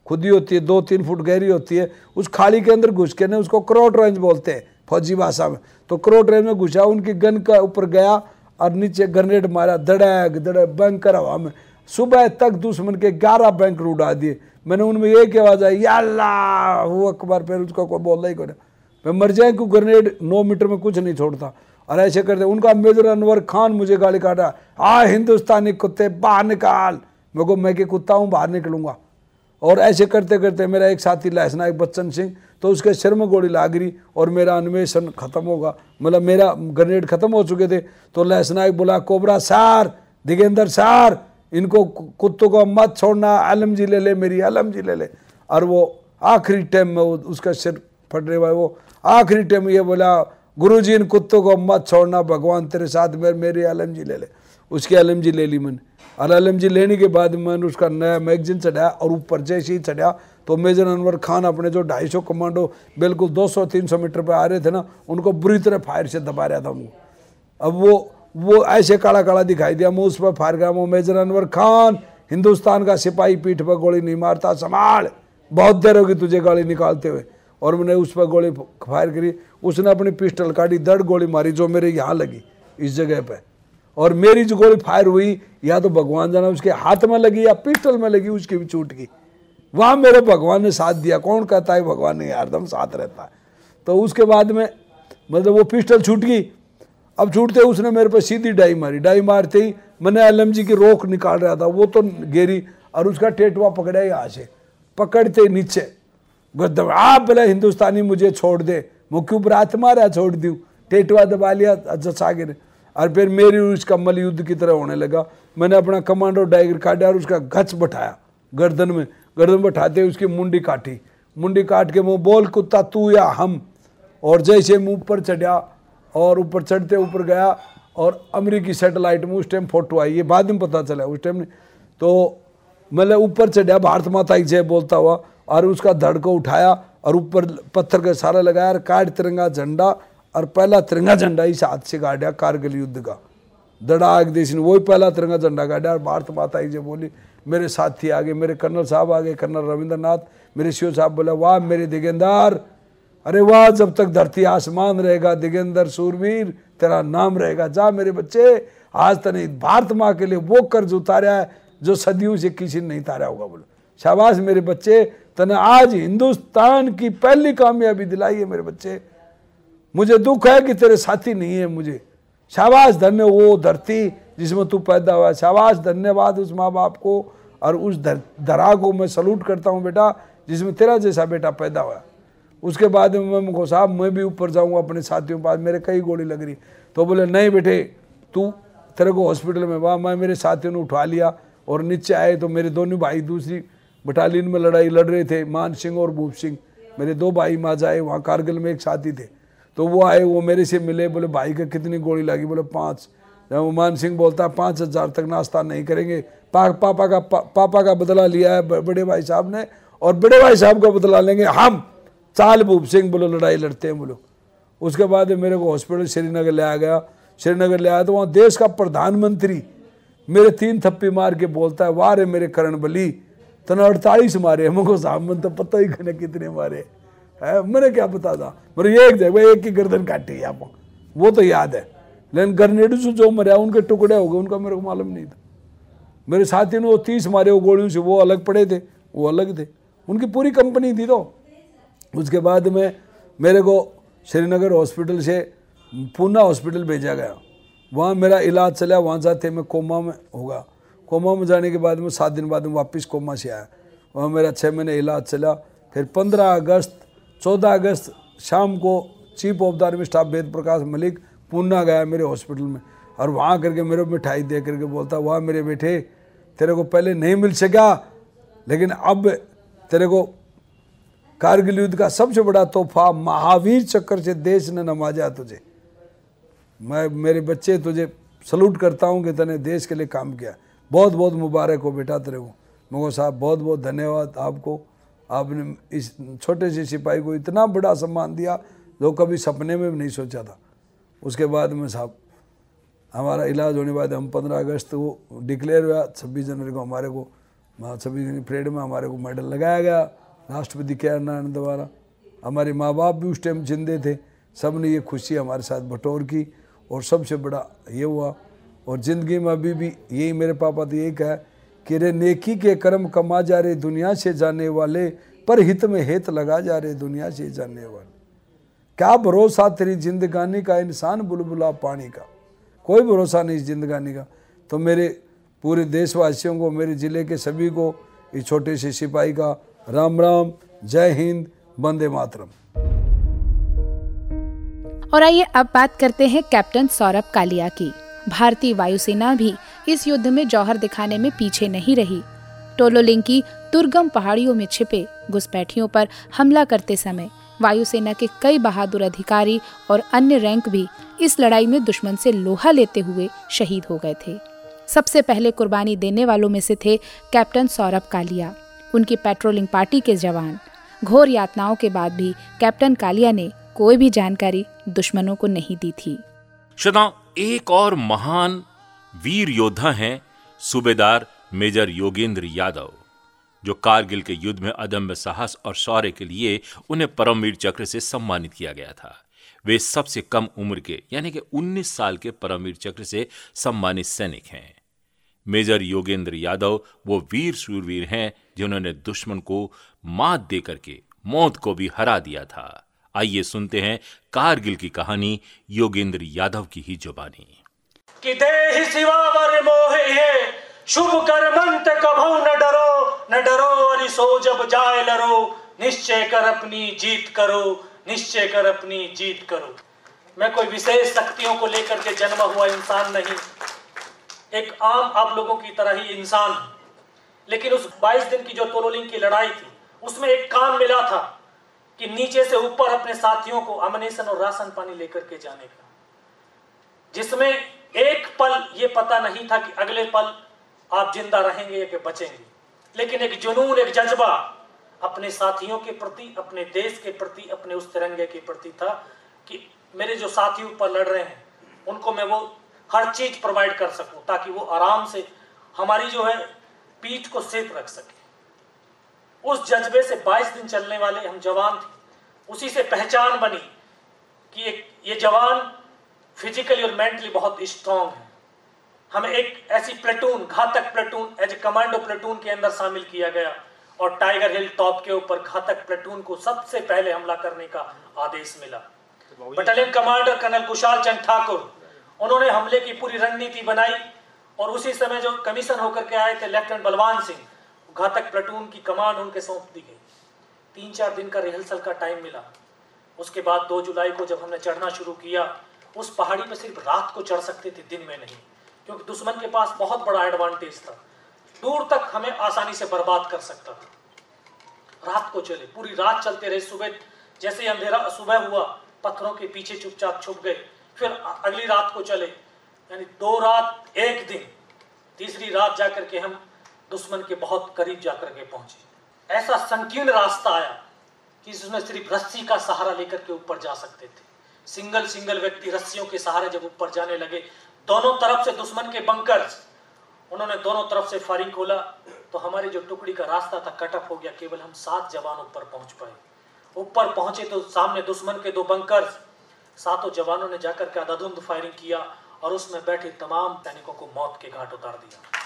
खुदी होती है, दो तीन फुट गहरी होती है, उस खाली के अंदर घुस के ना उसको क्रोट रेंज बोलते हैं, फौजी भाषा में। तो क्रोट रेंज में घुसा, उनकी गन का ऊपर गया और नीचे ग्रनेड मारा, धड़क धड़क बैंकर हवा में। सुबह तक दुश्मन के ग्यारह बैंक उड़ा दिए। मैंने उनमें एक आवाज़ आई, अल्लाह वो अकबर, फिर उसको कोई बोलना ही कोई मैं मर जाए क्यों? ग्रनेड नौ मीटर में कुछ नहीं छोड़ता। और ऐसे करते, उनका मेजर अनवर खान मुझे गाली काटा। आ, हिंदुस्तानी कुत्ते, बाहर निकाल। मैं को मैं के कुत्ता हूँ, बाहर निकलूँगा। और ऐसे करते करते मेरा एक साथी लहसनायक बच्चन सिंह तो उसके सिर में गोली लाग रही और मेरा अन्वेषण खत्म होगा। मतलब मेरा ग्रेनेड खत्म हो चुके थे। तो लहसनायक बोला, कोबरा सार, दिगेंद्र सार, इनको कुत्तों को मत छोड़ना आलम जी ले ले, मेरी आलम जी ले ले। और वो आखिरी टाइम में वो, उसका सिर फट रहे वो आखिरी टाइम ये बोला गुरु जी इन कुत्तों को मत छोड़ना, भगवान तेरे साथ मेरे मेरी आलम जी ले ले। उसकी आलम जी ले ली मैंने। और आलम जी लेने के बाद मैंने उसका नया मैगजीन चढ़ाया और ऊपर जैसे ही चढ़ाया तो मेजर अनवर खान अपने जो ढाई सौ कमांडो, बिल्कुल दो सौ मीटर पर आ रहे थे ना, उनको बुरी तरह फायर से दबा रहा था उनको अब वो वो ऐसे काला काला दिखाई दिया मुँह उस पर फायर गया वो मेजर अनवर खान, हिंदुस्तान का सिपाही पीठ पर गोली नहीं मारता, संभाल। बहुत देर होगी तुझे गाड़ी निकालते हुए। और मैंने उस पर गोली फायर करी उसने अपनी पिस्टल काटी, दर्द गोली मारी जो मेरे यहाँ लगी, इस जगह पर और मेरी जो गोली फायर हुई, या तो भगवान जाना उसके हाथ में लगी या पिस्टल में लगी, उसकी भी छूट गई। वहाँ मेरे भगवान ने साथ दिया। कौन कहता है, भगवान ने हरदम साथ रहता है। तो उसके बाद में मतलब वो पिस्टल छूट गई। अब छूटते उसने मेरे पर सीधी डाई मारी। डाई मारते ही मैंने एल जी की रोक निकाल रहा था, वो तो गेरी और उसका टेटुआ पकड़ा यहाँ से। पकड़ते नीचे। गद्दम, आप बोले हिंदुस्तानी मुझे छोड़ दे। मुख्य ऊपर हाथ मारा छोड़ दू टेटवा दबा लिया जसा गिर और फिर मेरी उसका मल युद्ध की तरह होने लगा। मैंने अपना कमांडो डाइगर काटा और उसका गच बैठाया। गर्दन में, गर्दन बैठाते उसकी मुंडी काटी। मुंडी काट के मुँह बोल, कुत्ता, तू या हम? और जैसे मुँह ऊपर चढ़ा और ऊपर चढ़ते ऊपर गया और अमरीकी सेटेलाइट में उस टाइम फ़ोटो आई। ये बाद में पता चला उस टाइम तो मतलब ऊपर चढ़ा, भारत माता की जय बोलता हुआ और उसका धड़ को उठाया। और ऊपर पत्थर का सारा लगाया और काट तिरंगा झंडा और पहला तिरंगा झंडा इस हाथ से गाड़ा कारगिल युद्ध का। दड़ाक देश ने वही पहला तिरंगा झंडा गाड़ा और भारत माता जय बोली, मेरे साथी आ गए मेरे कर्नल साहब आ गए कर्नल रविंद्रनाथ, मेरे शिव साहब बोले, वाह मेरे दिगेंदार अरे वाह, जब तक धरती आसमान रहेगा दिगेंदर सूरवीर, तेरा नाम रहेगा, जा मेरे बच्चे, आज तने भारत माँ के लिए वो कर्ज उतारा है, जो सदियों से किसी ने नहीं तारा होगा, बोलो। शाबाश मेरे बच्चे तने आज हिंदुस्तान की पहली कामयाबी दिलाई है मेरे बच्चे। मुझे दुख है कि तेरे साथी नहीं है मुझे। शाबाश धन्य वो धरती जिसमें तू पैदा हुआ। शाबाश धन्यवाद उस माँ बाप को और उस दरा को मैं सल्यूट करता हूँ बेटा, जिसमें तेरा जैसा बेटा पैदा हुआ। उसके बाद में मैं को साहब, मैं भी ऊपर जाऊँगा अपने साथियों के पास। मेरे कई गोली लग रही। तो बोले, नहीं बेटे, तू तेरे को हॉस्पिटल में वहाँ मैं मेरे साथियों ने उठा लिया और नीचे आए तो मेरे दोनों भाई दूसरी बटालियन में लड़ाई लड़ रहे थे मान सिंह और भूप सिंह। मेरे दो भाई माजा आए वहाँ कारगिल में एक साथी थे। तो वो आए वो मेरे से मिले बोले भाई का कितनी गोली लगी? बोले पाँच। जब मान सिंह बोलता है पाँच हज़ार तक नाश्ता नहीं करेंगे। पा, पापा का पा, पापा का बदला लिया है बड़े भाई साहब ने और बड़े भाई साहब का बदला लेंगे हम। चाल भूप सिंह बोलो लड़ाई लड़ते हैं बोलो उसके बाद मेरे को हॉस्पिटल श्रीनगर ले आ गया। श्रीनगर ले आया तो वहाँ देश का प्रधानमंत्री मेरे तीन थप्पी मार के बोलता है वाह रे मेरे करण बली तना अड़तालीस मारे, हमको साहब मन तो पता ही नहीं कितने मारे। है, मैंने क्या पता था? मेरे ये एक जगह एक की गर्दन काटी आप वो तो याद है। लेकिन ग्रनेड से जो मरा, उनके टुकड़े हो गए, उनका मेरे को मालूम नहीं था। मेरे साथी ने वो तीस मारे, वो गोलियों से, वो अलग पड़े थे, वो अलग थे। उनकी पूरी कंपनी थी तो। उसके बाद में मेरे को श्रीनगर हॉस्पिटल से पूना हॉस्पिटल भेजा गया। वहाँ मेरा इलाज चला, वहाँ जाते मैं कोमा में होगा। कोमा में जाने के बाद में सात दिन बाद में वापस कोमा से आया। वहाँ मेरा छः महीने इलाज चला। फिर पंद्रह अगस्त, चौदह अगस्त शाम को chief of the army staff Ved Prakash Malik Poona गया मेरे हॉस्पिटल में और वहाँ करके मेरे मिठाई दे करके बोलता, वहाँ मेरे बेटे, तेरे को पहले नहीं मिल सका, लेकिन अब तेरे को कारगिल युद्ध का सबसे बड़ा तोहफा महावीर चक्कर से देश ने नवाजा तुझे। मैं, मेरे बच्चे तुझे सल्यूट करता हूँ कि तने देश के लिए काम किया। बहुत बहुत मुबारक हो बेटा तेरे को। मगो साहब बहुत बहुत धन्यवाद आपको। आपने इस छोटे से सिपाही को इतना बड़ा सम्मान दिया जो कभी सपने में भी नहीं सोचा था। उसके बाद में साहब, हमारा इलाज होने बाद हम पंद्रह अगस्त को डिक्लेयर हुआ, छब्बीस जनवरी को हमारे को छब्बीस जनवरी परेड में हमारे को मेडल लगाया गया, राष्ट्रपति के नारायण द्वारा। हमारे माँ बाप भी उस टाइम जिंदे थे। सबने ये खुशी हमारे साथ बटोर की और सबसे बड़ा ये हुआ और ज़िंदगी में अभी भी यही मेरे पापा तो यही कहा कि रे नेकी के कर्म कमा जा रहे दुनिया से जाने वाले, पर हित में हेत लगा जा रहे दुनिया से जाने वाले। क्या भरोसा तेरी जिंदगानी का, इंसान बुलबुला पानी का? कोई भरोसा नहीं जिंदगानी का। तो मेरे पूरे देशवासियों को, मेरे ज़िले के सभी को, इस छोटे से सिपाही का राम राम, जय हिंद, वंदे मातरम। और आइए अब बात करते हैं कैप्टन सौरभ कालिया की। भारतीय वायुसेना भी इस युद्ध में जौहर दिखाने में पीछे नहीं रही। टोलोलिंग की दुर्गम पहाड़ियों में छिपे घुसपैठियों पर हमला करते समय वायुसेना के कई बहादुर अधिकारी और अन्य रैंक भी इस लड़ाई में दुश्मन से लोहा लेते हुए शहीद हो गए थे। सबसे पहले कुर्बानी देने वालों में से थे कैप्टन सौरभ कालिया, उनकी पेट्रोलिंग पार्टी के जवान। घोर यातनाओं के बाद भी कैप्टन कालिया ने कोई भी जानकारी दुश्मनों को नहीं दी थी। श्रोताओं एक और महान वीर योद्धा हैं सूबेदार मेजर योगेंद्र यादव, जो कारगिल के युद्ध में अदम्य साहस और शौर्य के लिए उन्हें परमवीर चक्र से सम्मानित किया गया था। वे सबसे कम उम्र के, यानी कि 19 साल के परमवीर चक्र से सम्मानित सैनिक हैं। मेजर योगेंद्र यादव वो वीर सूरवीर हैं जिन्होंने दुश्मन को मात दे करके मौत को भी हरा दिया था। आइए सुनते हैं कारगिल की कहानी योगेंद्र यादव की ही जुबानी। कि देहि सिवावर मोहे है, शुभ कर मंत कभो न डरो न डरो अरि सो जब जाए लरो, निश्चय कर अपनी जीत करो, निश्चय कर अपनी जीत करो। मैं कोई विशेष शक्तियों को लेकर के जन्मा हुआ इंसान नहीं। एक आम आप लोगों की तरह ही इंसान। लेकिन उस 22 दिन की जो तोलोलिंग की लड़ाई थी, उसमें एक काम मिला था। कि नीचे से ऊपर अपने साथियों को अमनेशन और राशन पानी लेकर के जाने का। जिसमें एक पल ये पता नहीं था कि अगले पल आप ज़िंदा रहेंगे या कि बचेंगे। लेकिन एक जुनून, एक जज्बा अपने साथियों के प्रति, अपने देश के प्रति, अपने उस तिरंगे के प्रति था कि मेरे जो साथी ऊपर लड़ रहे हैं, उनको मैं वो हर चीज़ प्रोवाइड कर सकूँ ताकि वो आराम से हमारी जो है, पीठ को सेफ़ रख सके। उस जज्बे से 22 दिन चलने वाले हम जवान थे। उसी से पहचान बनी कि एक ये जवान फिजिकली और मेंटली बहुत स्ट्रांग है। हमें एक ऐसी platoon Ghatak platoon as a commando platoon के अंदर शामिल किया गया और टाइगर हिल टॉप के ऊपर घातक प्लेटून को सबसे पहले हमला करने का आदेश मिला। Battalion commander colonel Kushal Chand Thakur उन्होंने हमले की पूरी रणनीति बनाई और उसी समय जो कमीशन होकर के आए थे लेफ्टिनेंट बलवान सिंह घातक प्लेटून की कमांड उनके सौंप दी गई। तीन चार दिन का रिहर्सल का टाइम मिला। उसके बाद दो जुलाई को जब हमने चढ़ना शुरू किया, उस पहाड़ी पर सिर्फ़ रात को चढ़ सकते थे, दिन में नहीं, क्योंकि दुश्मन के पास बहुत बड़ा एडवांटेज था। दूर तक हमें आसानी से बर्बाद कर सकता था। रात को चले, पूरी रात चलते रहे, सुबह जैसे ही अंधेरा, सुबह हुआ, पत्थरों के पीछे चुपचाप छुप गए, फिर अगली रात को चले। यानी दो रात, एक दिन, तीसरी रात जाकर के हम दुश्मन के बहुत करीब जाकर के पहुँचे। ऐसा संकीर्ण रास्ता आया कि जिसमें सिर्फ़ रस्सी का सहारा लेकर के ऊपर जा सकते थे। सिंगल सिंगल व्यक्ति रस्सियों के सहारे जब ऊपर जाने लगे, दोनों तरफ़ से दुश्मन के बंकर उन्होंने दोनों तरफ़ से फायरिंग खोला तो हमारी जो टुकड़ी का रास्ता था कटअप हो गया, केवल हम सात जवान ऊपर पहुँच पाए। ऊपर पहुँचे तो सामने दुश्मन के दो बंकर सातों जवानों ने जाकर के आधाधुंध फायरिंग किया और उसमें बैठे तमाम सैनिकों को मौत के घाट उतार दिया।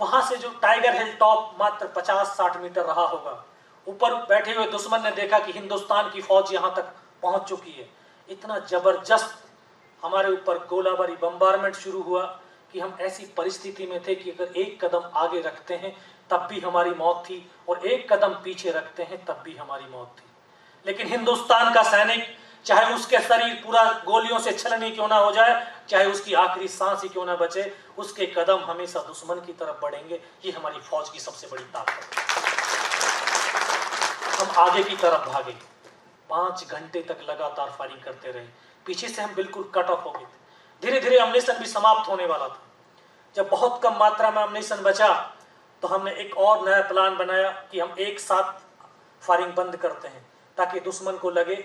वहाँ से जो टाइगर हिल टॉप मात्र 50-60 मीटर रहा होगा। ऊपर बैठे हुए दुश्मन ने देखा कि हिंदुस्तान की फौज यहाँ तक पहुँच चुकी है। इतना ज़बरदस्त हमारे ऊपर गोलाबारी बम्बारमेंट शुरू हुआ कि हम ऐसी परिस्थिति में थे कि अगर एक कदम आगे रखते हैं, तब भी हमारी मौत थी, और एक कदम पीछे रखते हैं, तब भी हमारी मौत थी। लेकिन हिंदुस्तान का सैनिक चाहे उसके शरीर पूरा गोलियों से छलनी क्यों ना हो जाए, चाहे उसकी आखिरी सांस ही क्यों ना बचे, उसके कदम हमेशा दुश्मन की तरफ़ बढ़ेंगे। ये हमारी फौज की सबसे बड़ी ताकत है। हम आगे की तरफ़ भागे। पाँच घंटे तक लगातार फायरिंग करते रहे। पीछे से हम बिल्कुल कट ऑफ़ हो गए थे। धीरे धीरे अमनेशन भी समाप्त होने वाला था। जब बहुत कम मात्रा में अमनेशन बचा तो हमने एक और नया प्लान बनाया कि हम एक साथ फायरिंग बंद करते हैं, ताकि दुश्मन को लगे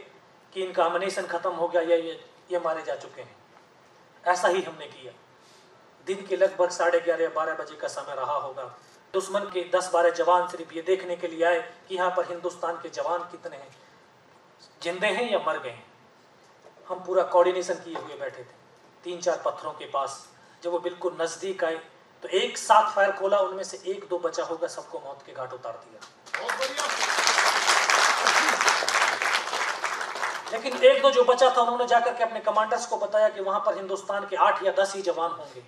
कि इनका अमनेशन खत्म हो गया, या, ये ये मारे जा चुके हैं। ऐसा ही हमने किया। दिन के लगभग साढ़े ग्यारह, बारह बजे का समय रहा होगा। दुश्मन के दस बारह जवान सिर्फ़ ये देखने के लिए आए कि यहाँ पर हिंदुस्तान के जवान कितने हैं। जिंदे हैं या मर गए हैं? हम पूरा कोऑर्डिनेशन किए हुए बैठे थे। तीन चार पत्थरों के पास। जब वो बिल्कुल नज़दीक आए तो एक साथ फायर खोला, उनमें से एक दो बचा होगा, सबको मौत के घाट उतार दिया। लेकिन एक दो जो बचा था, उन्होंने जाकर के अपने कमांडर्स को बताया कि वहाँ पर हिंदुस्तान के आठ या दस ही जवान होंगे।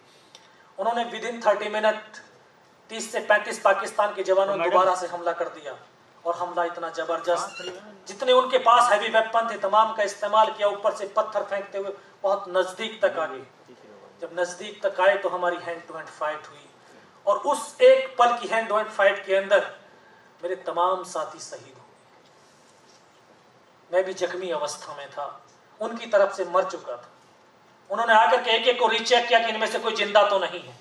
उन्होंने विद इन थर्टी मिनट तीस से पैंतीस पाकिस्तान के जवानों ने दोबारा से हमला कर दिया। और हमला इतना ज़बरदस्त। जितने उनके पास हैवी वेपन थे, तमाम का इस्तेमाल किया, ऊपर से पत्थर फेंकते हुए, बहुत नज़दीक तक आ गए जब नज़दीक तक आए तो हमारी हैंड टू हैंड फाइट हुई। और उस एक पल की हैंड टू हैंड फाइट के अंदर, मेरे तमाम साथी शहीद मैं भी जख्मी अवस्था में था। उनकी तरफ़ से मर चुका था। उन्होंने आकर के एक एक को रीचेक किया कि इनमें से कोई ज़िंदा तो नहीं है।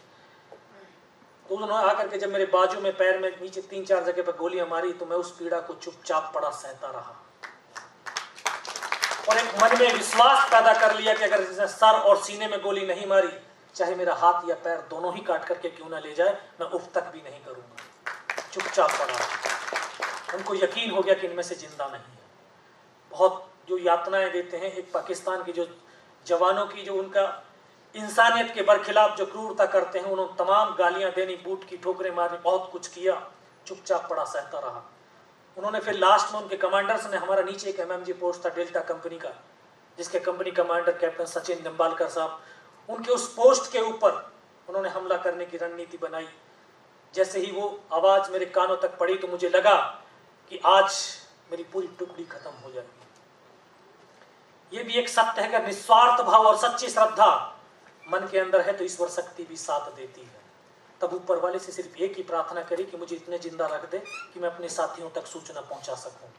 तो उन्होंने आकर के जब मेरे बाजू में, पैर में, नीचे तीन चार जगह पर गोलियाँ मारी तो मैं उस पीड़ा को चुपचाप पड़ा सहता रहा। और एक मन में विश्वास पैदा कर लिया कि अगर इसने सर और सीने में गोली नहीं मारी, चाहे मेरा हाथ या पैर दोनों ही काट करके क्यों ना ले जाए, मैं उफ तक भी नहीं करूँगा। चुपचाप पड़ा। उनको यकीन हो गया कि इनमें से ज़िंदा नहीं है। बहुत जो यातनाएँ देते हैं, एक पाकिस्तान के जो जवानों की, जो उनका इंसानियत के बरखिलाफ जो क्रूरता करते हैं, उन्होंने तमाम गालियाँ देनी, बूट की ठोकरें मारनी बहुत कुछ किया, चुपचाप पड़ा सहता रहा। उन्होंने फिर लास्ट में उनके कमांडर्स ने हमारा नीचे एक एमएमजी पोस्ट था डेल्टा कंपनी का, जिसके company commander captain Sachin Nimbalkar साहब, उनके उस पोस्ट के ऊपर उन्होंने हमला करने की रणनीति बनाई। जैसे ही वो आवाज़ मेरे कानों तक पड़ी तो मुझे लगा कि आज मेरी पूरी टुकड़ी खत्म हो जाएगी। ये भी एक सत्य है कि निस्वार्थ भाव और सच्ची श्रद्धा मन के अंदर है तो ईश्वर शक्ति भी साथ देती है। तब ऊपर वाले से सिर्फ़ एक ही प्रार्थना करी कि मुझे इतने ज़िंदा रख दे कि मैं अपने साथियों तक सूचना पहुँचा सकूँ।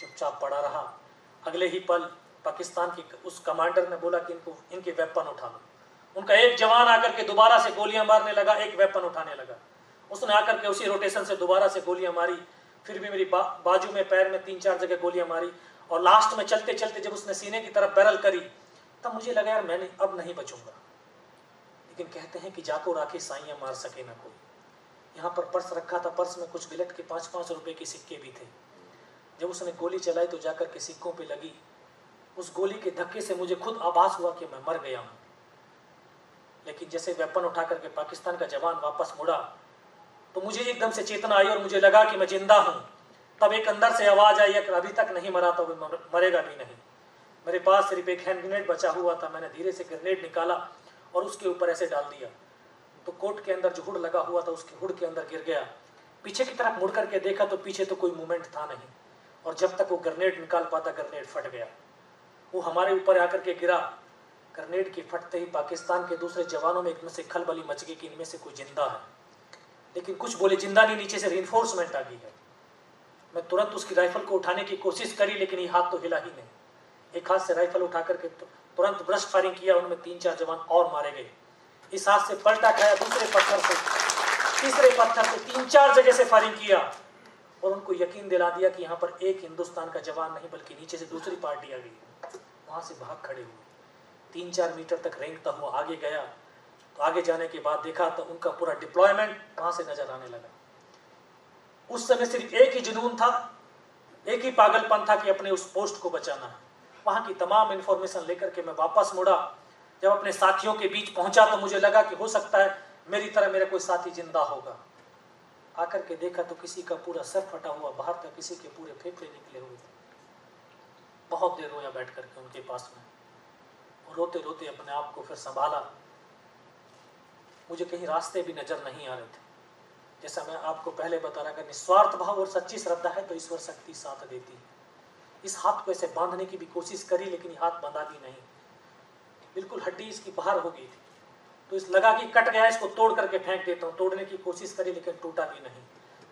चुपचाप पड़ा रहा। अगले ही पल पाकिस्तान के उस कमांडर ने बोला कि इनको इनके वेपन उठा लो। उनका एक जवान आकर के दोबारा से गोलियाँ मारने लगा एक वेपन उठाने लगा। उसने आकर के उसी रोटेशन से दोबारा से गोलियाँ मारी। फिर भी मेरी बा, बाजू में पैर में तीन चार जगह गोलियाँ मारी। और लास्ट में चलते चलते जब उसने सीने की तरफ़ बैरल करी, तब मुझे लगा, यार, मैंने अब नहीं बचूँगा। लेकिन कहते हैं कि जाको राखे साइया मार सके ना कोई। यहाँ पर पर्स रखा था, पर्स में कुछ बिलट के पाँच पाँच रुपए के सिक्के भी थे। जब उसने गोली चलाई तो जाकर के सिक्कों पे लगी। उस गोली के धक्के से मुझे खुद आभास हुआ कि मैं मर गया हूँ। लेकिन जैसे वेपन उठा करके पाकिस्तान का जवान वापस मुड़ा तो मुझे एकदम से चेतना आई और मुझे लगा कि मैं ज़िंदा हूँ। तब एक अंदर से आवाज़ आई कि अभी तक नहीं मरा तो मरेगा भी नहीं। मेरे पास सिर्फ़ एक हैंड ग्रेनेड बचा हुआ था, मैंने धीरे से ग्रेनेड निकाला और उसके ऊपर ऐसे डाल दिया। तो कोट के अंदर जो हुड लगा हुआ था, उसके हुड के अंदर गिर गया। पीछे की तरफ़ मुड़ करके देखा तो पीछे तो कोई मूवमेंट था नहीं। और जब तक वो ग्रेनेड निकाल पाता ग्रेनेड फट गया। वो हमारे ऊपर आकर के गिरा। ग्रेनेड के फटते ही पाकिस्तान के दूसरे जवानों में इनमें से खलबली मच गई कि इनमें से कोई ज़िंदा है। लेकिन कुछ बोले, ज़िंदा नहीं, नीचे से रिइंफोर्समेंट आ गई है। मैं तुरंत उसकी राइफल को उठाने की कोशिश करी, लेकिन ये हाथ तो हिला ही नहीं। एक हाथ से राइफल उठा करके तुरंत ब्रश फायरिंग किया, उनमें तीन चार जवान और मारे गए। इस हाथ से पलटा खाया दूसरे पत्थर से, तीसरे पत्थर से तीन चार जगह से फायरिंग किया। और उनको यकीन दिला दिया कि यहाँ पर एक हिंदुस्तान का जवान नहीं, बल्कि नीचे से दूसरी पार्टी आ गई। वहाँ से भाग खड़े हुए। तीन चार मीटर तक रेंगता हुआ आगे गया। तो आगे जाने के बाद देखा तो उनका पूरा डिप्लॉयमेंट वहाँ से नज़र आने लगा। उस समय सिर्फ़ एक ही जुनून था, एक ही पागलपन था कि अपने उस पोस्ट को बचाना। है वहाँ की तमाम इंफॉर्मेशन लेकर के मैं वापस मुड़ा। जब अपने साथियों के बीच पहुँचा तो मुझे लगा कि हो सकता है मेरी तरह मेरा कोई साथी ज़िंदा होगा। आकर के देखा तो किसी का पूरा सर फटा हुआ बाहर था, किसी के पूरे फेफड़े निकले हुए थे। बहुत देर रोया बैठ करके उनके पास में। रोते रोते अपने आप को फिर संभाला। मुझे कहीं रास्ते भी नज़र नहीं आ रहे थे। जैसा मैं आपको पहले बता रहा, अगर निस्वार्थ भाव और सच्ची श्रद्धा है तो ईश्वर शक्ति साथ देती है। इस हाथ को ऐसे बांधने की भी कोशिश करी, लेकिन हाथ बंधा भी नहीं। बिल्कुल हड्डी इसकी बाहर हो गई थी। तो इस लगा कि कट गया, इसको तोड़ करके फेंक देता हूँ। तोड़ने की कोशिश करी, लेकिन टूटा भी नहीं।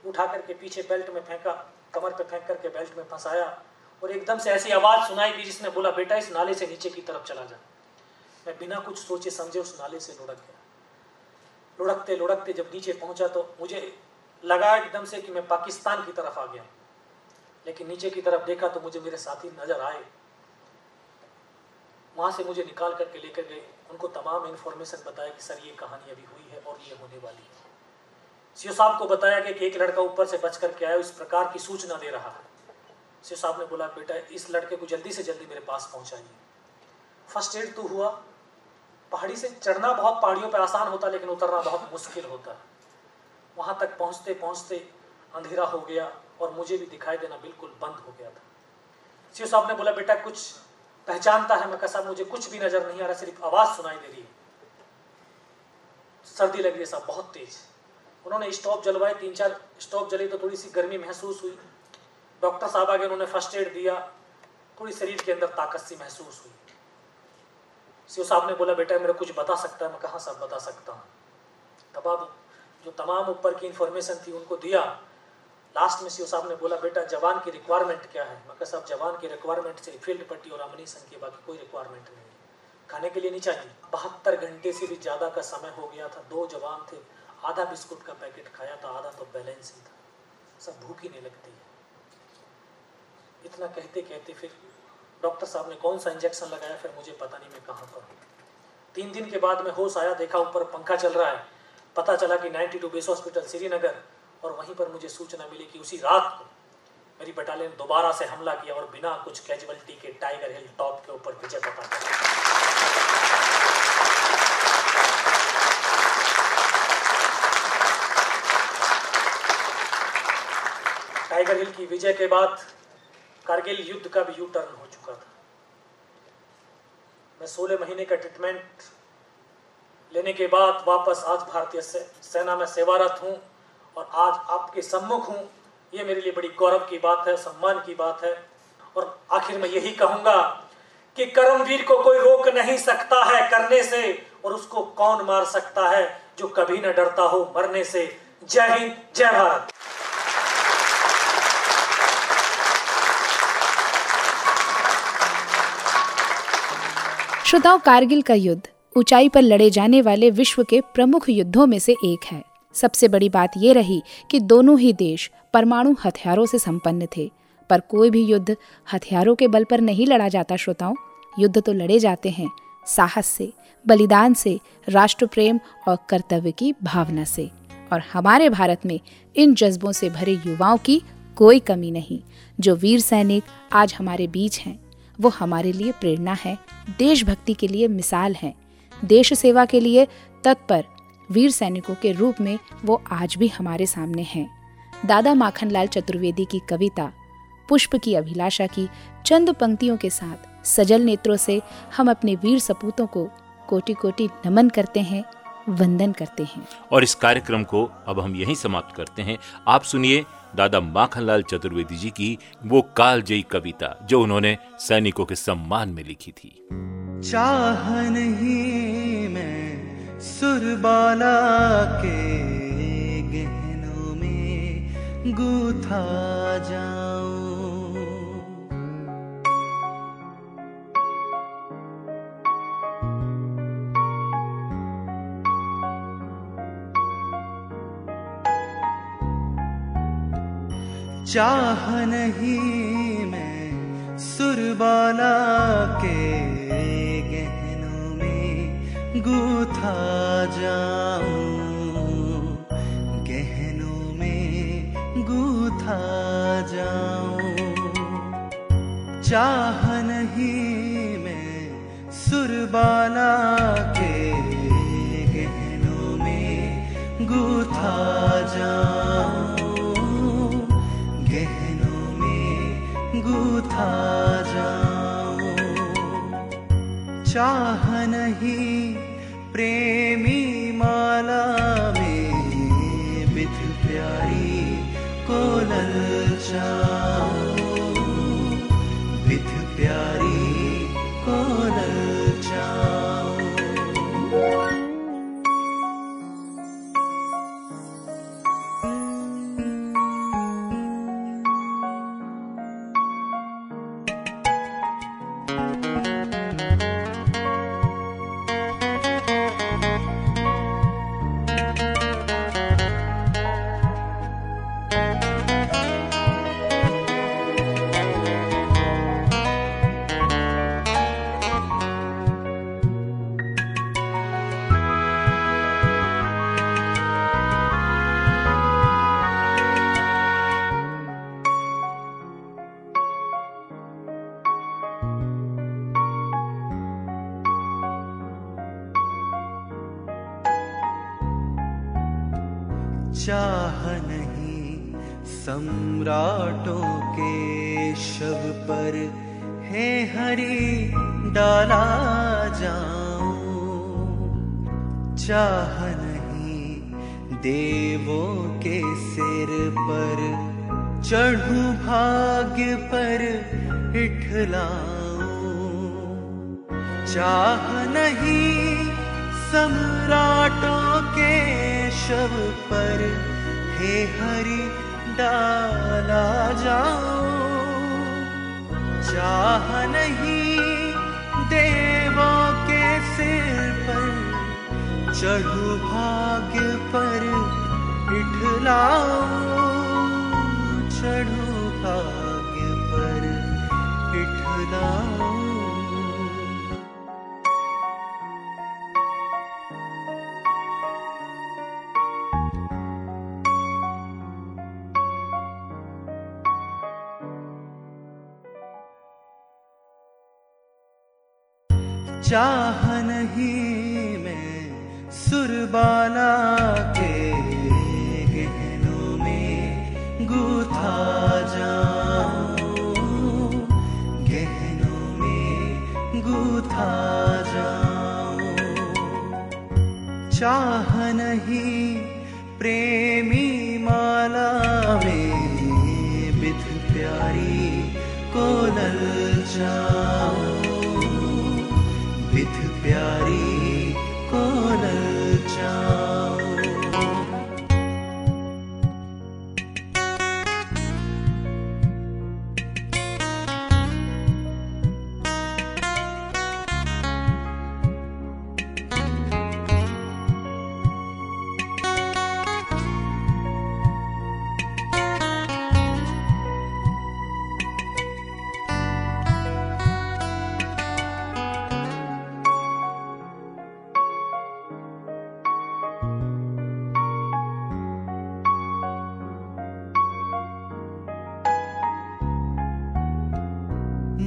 उठा करके पीछे बेल्ट में फेंका, कमर पे फेंक करके बेल्ट में फंसाया, और एकदम से ऐसी आवाज़ सुनाई दी जिसने बोला, बेटा, इस नाले से नीचे की तरफ़ चला जा। मैं बिना कुछ सोचे समझे उस नाले से लुढ़क गया। लुढ़कते लुढ़कते जब नीचे पहुँचा तो मुझे लगा एकदम से कि मैं पाकिस्तान की तरफ़ आ गया। लेकिन नीचे की तरफ़ देखा तो मुझे मेरे साथी नज़र आए। वहाँ से मुझे निकाल करके लेकर गए। उनको तमाम इन्फॉर्मेशन बताया कि, सर, ये कहानी अभी हुई है और ये होने वाली है। सीओ साहब को बताया गया कि एक लड़का ऊपर से बच करके आया इस प्रकार की सूचना दे रहा है। सीओ साहब ने बोला, बेटा, इस लड़के को जल्दी से जल्दी मेरे पास पहुंचाइए। फ़र्स्ट एड तो हुआ पहाड़ी से चढ़ना बहुत पहाड़ियों पर आसान होता, लेकिन उतरना बहुत मुश्किल होता। वहाँ तक पहुँचते पहुँचते अंधेरा हो गया और मुझे भी दिखाई देना बिल्कुल बंद हो गया था। सीओ साहब ने बोला, बेटा, कुछ पहचानता है? मैं कहा मुझे कुछ भी नज़र नहीं आ रहा, सिर्फ़ आवाज़ सुनाई दे रही है। सर्दी लग रही है साहब, बहुत तेज। उन्होंने स्टॉप जलवाए, तीन चार स्टॉप जली तो थोड़ी सी गर्मी महसूस हुई। डॉक्टर साहब आगे उन्होंने फ़र्स्ट एड दिया थोड़ी शरीर के अंदर ताकत सी महसूस हुई। सीओ साहब ने बोला, बेटा, मेरे कुछ बता सकता है? मैं कहाँ साहब, बता सकता हूँ। तब अब जो तमाम ऊपर की इंफॉर्मेशन थी, उनको दिया। लास्ट में सीओ साहब ने बोला, बेटा, जवान की रिक्वायरमेंट क्या है? मैं साहब, जवान की रिक्वायरमेंट से फ़ील्ड पट्टी और अमनीसन के बाकी कोई रिक्वायरमेंट नहीं खाने के लिए नहीं चाहिए। बहत्तर घंटे से भी ज़्यादा का समय हो गया था। दो जवान थे। आधा बिस्कुट का पैकेट खाया था, आधा तो बैलेंस ही था। सब भूख ही नहीं लगती है। इतना कहते कहते फिर डॉक्टर साहब ने कौन सा इंजेक्शन लगाया, फिर मुझे पता नहीं मैं कहाँ पर हूँ। तीन दिन के बाद मैं होश आया, देखा ऊपर पंखा चल रहा है। पता चला कि ninety two base hospital, Srinagar, और वहीं पर मुझे सूचना मिली कि उसी रात को मेरी बटालियन दोबारा से हमला किया और बिना कुछ कैजुअलिटी के टाइगर हिल टॉप के ऊपर विजय पता टाइगर हिल की विजय के बाद कारगिल युद्ध का भी यू टर्न हो चुका था। मैं सोलह महीने का ट्रीटमेंट लेने के बाद वापस आज भारतीय सेना में सेवारत हूँ और आज आपके सम्मुख हूँ। ये मेरे लिए बड़ी गौरव की बात है, सम्मान की बात है। और आखिर में यही कहूँगा कि कर्मवीर को कोई रोक नहीं सकता है करने से और उसको कौन मार सकता है जो कभी न डरता हो मरने से। जय हिंद, जय भारत। श्रोताओं कारगिल का युद्ध ऊंचाई पर लड़े जाने वाले विश्व के प्रमुख युद्धों में से एक है। सबसे बड़ी बात यह रही कि दोनों ही देश परमाणु हथियारों से संपन्न थे, पर कोई भी युद्ध हथियारों के बल पर नहीं लड़ा जाता, श्रोताओं। युद्ध तो लड़े जाते हैं, साहस से, बलिदान से राष्ट्र प्रेम और कर्तव्य की भावना से। और हमारे भारत में इन जज्बों से भरे युवाओं की कोई कमी नहीं। जो वीर सैनिक आज हमारे बीच हैं वो हमारे लिए प्रेरणा है, देशभक्ति के लिए मिसाल हैं, देश सेवा के लिए तत्पर, वीर सैनिकों के रूप में वो आज भी हमारे सामने हैं। दादा माखनलाल चतुर्वेदी की कविता, पुष्प की अभिलाषा की चंद पंक्तियों के साथ सजल नेत्रों से हम अपने वीर सपूतों को कोटि कोटि नमन करते हैं, वंदन करते हैं। और इस कार्यक्रम को अब हम यहीं समाप्त करते हैं। आप सुनिए दादा माखनलाल चतुर्वेदी जी की वो कालजयी कविता, जो उन्होंने सैनिकों के सम्मान में लिखी थी। चाह नहीं मैं सुरबाला के गहनों में गुथा जाऊँ। चाह नहीं मैं सुरबाला के गहनों में गूथा जाऊँ। गहनों में गूथा जाऊँ। चाह नहीं मैं सुरबाला के गहनों में गूथा जाऊँ। गूथा जाऊँ। चाह नहीं प्रेमी माला में बिथ प्यारी को ललचाऊं सम्राटों के शव पर हे हरि डाला जाऊँ। चाह नहीं देवों के सिर पर, चढ़ू भाग्य पर इठलाऊं। चाह नहीं सम्राटों के शव पर हे हरि डाला जाओ चाह नहीं देवों के सिर पर, चढ़ू भाग्य पर इठलाओ चढ़ू भाग्य पर इठलाओ चाह नहीं मैं सुरबाला के गहनों में गुथा जाऊँ। गहनों में गूथा जाऊँ। चाह नहीं प्रेमी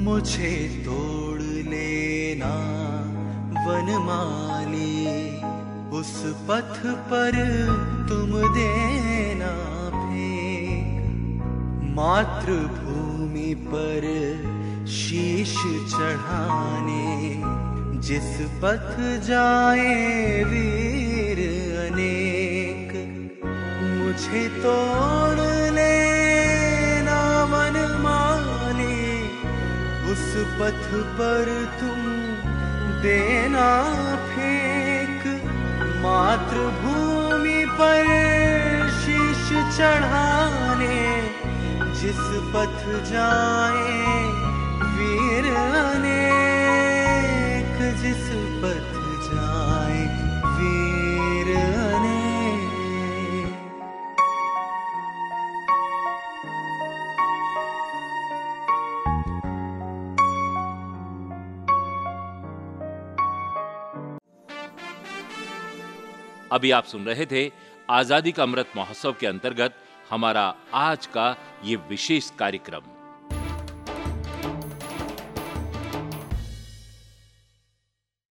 मुझे तोड़ लेना वनमाली उस पथ पर तुम देना फेंक। मातृभूमि पर शीश चढ़ाने, जिस पथ जाए वीर अनेक। मुझे तोड़ उस पथ पर तुम देना फेंक। मातृभूमि पर शीश चढ़ाने, जिस पथ जाए वीर अनेक अभी आप सुन रहे थे आज़ादी का अमृत महोत्सव के अंतर्गत हमारा आज का ये विशेष कार्यक्रम।